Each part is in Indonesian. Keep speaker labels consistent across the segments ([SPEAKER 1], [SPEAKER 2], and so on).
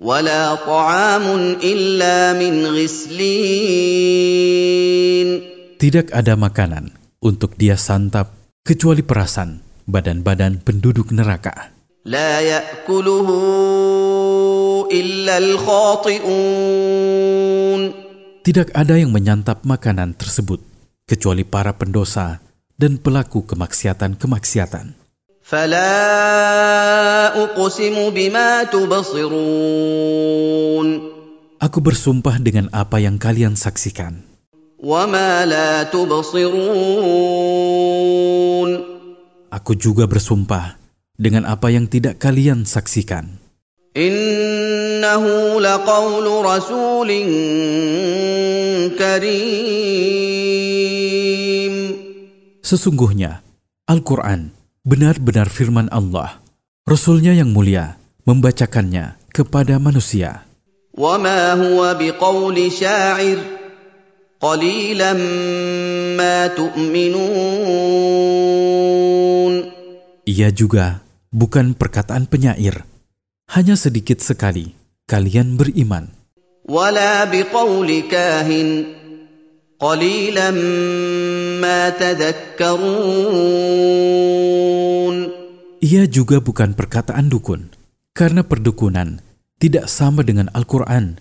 [SPEAKER 1] ولا طعام إلا من غسلين
[SPEAKER 2] Tidak ada makanan untuk dia santap kecuali perasan badan-badan penduduk neraka.
[SPEAKER 1] لا يأكله إلا الخاطئون
[SPEAKER 2] Tidak ada yang menyantap makanan tersebut kecuali para pendosa dan pelaku kemaksiatan-kemaksiatan.
[SPEAKER 1] فلا أقسم بما تبصرون
[SPEAKER 2] Aku bersumpah dengan apa yang kalian saksikan.
[SPEAKER 1] وما لا تبصرون
[SPEAKER 2] Aku juga bersumpah dengan apa yang tidak kalian saksikan.
[SPEAKER 1] إنه لقول رسول كريم
[SPEAKER 2] Sesungguhnya, Al-Quran benar-benar firman Allah. Rasulnya yang mulia membacakannya kepada manusia.
[SPEAKER 1] وما هو بقول شاعر قليلا ما تؤمنون
[SPEAKER 2] Ia juga bukan perkataan penyair. Hanya sedikit sekali kalian beriman.
[SPEAKER 1] ولا بقول كاهن قليلا ما تذكرون
[SPEAKER 2] Ia juga bukan perkataan dukun. Karena perdukunan tidak sama dengan Al-Quran.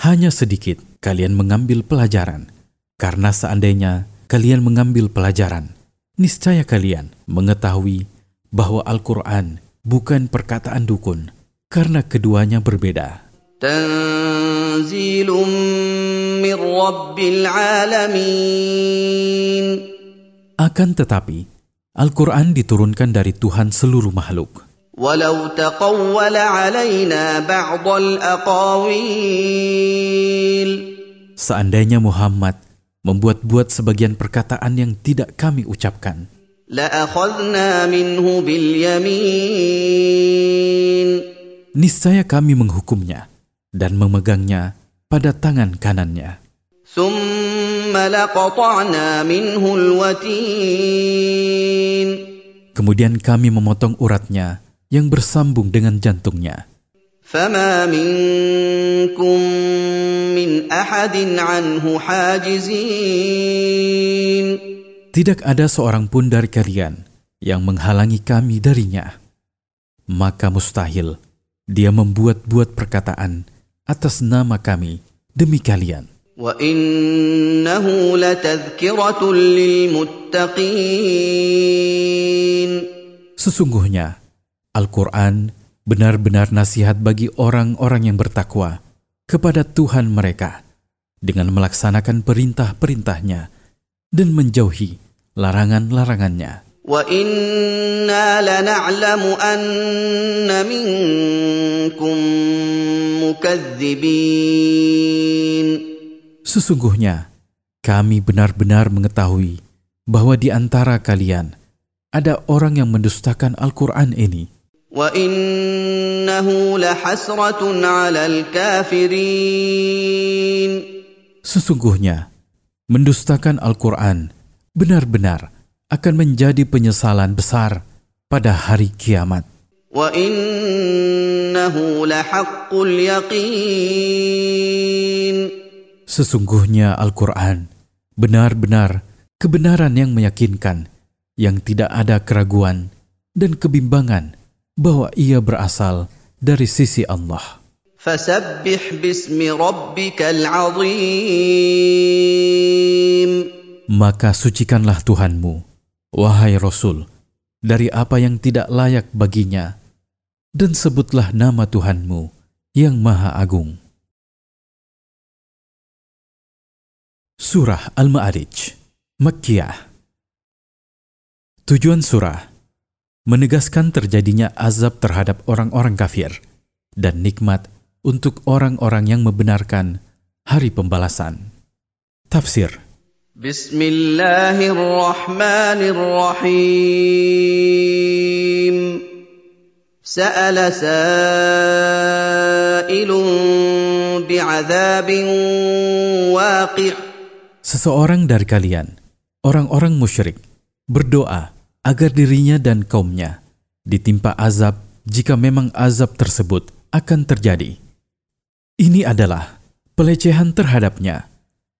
[SPEAKER 2] Hanya sedikit kalian mengambil pelajaran. Karena seandainya kalian mengambil pelajaran, niscaya kalian mengetahui bahwa Al-Quran bukan perkataan dukun. Karena keduanya berbeda.
[SPEAKER 1] تنزيل من رب العالمين
[SPEAKER 2] Akan tetapi, Al-Quran diturunkan dari Tuhan seluruh makhluk.
[SPEAKER 1] ولو تقول علينا بعض الأقاويل
[SPEAKER 2] Seandainya Muhammad membuat-buat sebagian perkataan yang tidak kami ucapkan,
[SPEAKER 1] لأخذنا منه باليمين
[SPEAKER 2] niscaya kami menghukumnya dan memegangnya pada tangan kanannya. Kemudian kami memotong uratnya yang bersambung dengan jantungnya. Tidak ada seorang pun dari kalian yang menghalangi kami darinya. Maka mustahil dia membuat-buat perkataan atas nama kami demi kalian. Sesungguhnya Al-Qur'an benar-benar nasihat bagi orang-orang yang bertakwa kepada Tuhan mereka dengan melaksanakan perintah-perintahnya dan menjauhi larangan-larangannya.
[SPEAKER 1] وإنا لنعلم أن منكم مكذبين
[SPEAKER 2] Sesungguhnya, kami benar-benar mengetahui bahwa di antara kalian ada orang yang mendustakan Al-Quran ini.
[SPEAKER 1] وإنه لحسرة على الكافرين
[SPEAKER 2] Sesungguhnya, mendustakan Al-Quran benar-benar akan menjadi penyesalan besar pada hari kiamat. Sesungguhnya Al-Quran benar-benar kebenaran yang meyakinkan, yang tidak ada keraguan dan kebimbangan bahwa ia berasal dari sisi Allah.
[SPEAKER 1] Fasabbih bismi rabbikal azim.
[SPEAKER 2] Maka sucikanlah Tuhanmu wahai Rasul, dari apa yang tidak layak baginya, dan sebutlah nama Tuhanmu yang Maha Agung. Surah Al-Ma'arij Makkiyah Tujuan surah menegaskan terjadinya azab terhadap orang-orang kafir dan nikmat untuk orang-orang yang membenarkan hari pembalasan. Tafsir
[SPEAKER 1] بسم الله الرحمن الرحيم سأل سائل بعذاب واقع
[SPEAKER 2] Seseorang dari kalian, orang-orang musyrik, berdoa agar dirinya dan kaumnya ditimpa azab jika memang azab tersebut akan terjadi. Ini adalah pelecehan terhadapnya,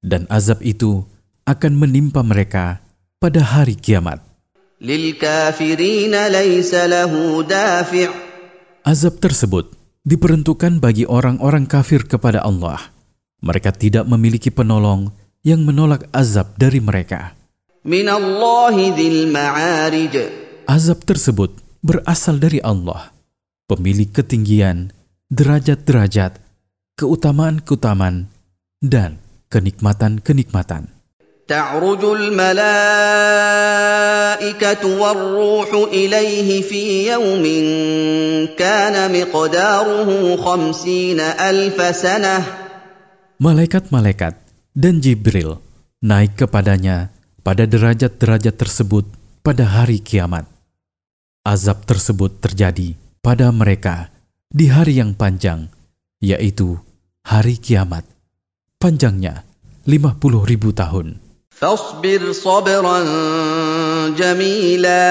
[SPEAKER 2] dan azab itu akan menimpa mereka pada hari kiamat. Azab tersebut diperuntukkan bagi orang-orang kafir kepada Allah. Mereka tidak memiliki penolong yang menolak azab dari mereka. Azab tersebut berasal dari Allah, pemilik ketinggian, derajat-derajat, keutamaan-keutamaan, dan kenikmatan-kenikmatan.
[SPEAKER 1] تعرج الملائكة والروح إليه في يوم كان مقداره خمسين ألف سنة
[SPEAKER 2] Malaikat-malaikat dan Jibril naik kepadanya pada derajat-derajat tersebut pada hari kiamat. Azab tersebut terjadi pada mereka di hari yang panjang, yaitu hari kiamat. Panjangnya 50 ribu tahun.
[SPEAKER 1] فاصبر صبرا جميلا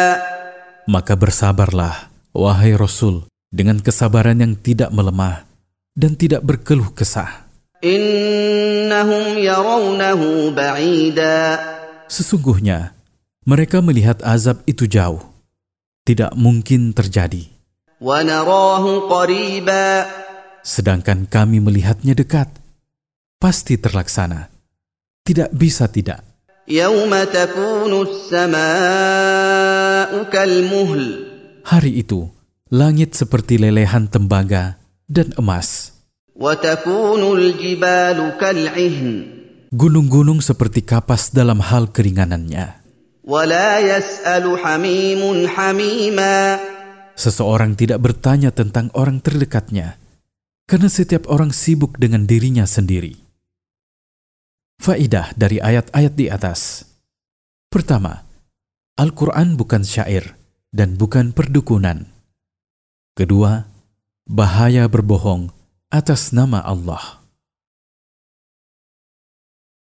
[SPEAKER 2] Maka bersabarlah, wahai Rasul, dengan kesabaran yang tidak melemah dan tidak berkeluh kesah.
[SPEAKER 1] إنهم يرونه بعيدا
[SPEAKER 2] Sesungguhnya, mereka melihat azab itu jauh. Tidak mungkin terjadi.
[SPEAKER 1] ونراه قريبا
[SPEAKER 2] Sedangkan kami melihatnya dekat. Pasti terlaksana. Tidak bisa tidak. Hari itu, langit seperti lelehan tembaga dan emas. Gunung-gunung seperti kapas dalam hal keringanannya. Seseorang tidak bertanya tentang orang terdekatnya, karena setiap orang sibuk dengan dirinya sendiri. Faidah dari ayat-ayat di atas. Pertama, Al-Quran bukan syair dan bukan perdukunan. Kedua, bahaya berbohong atas nama Allah.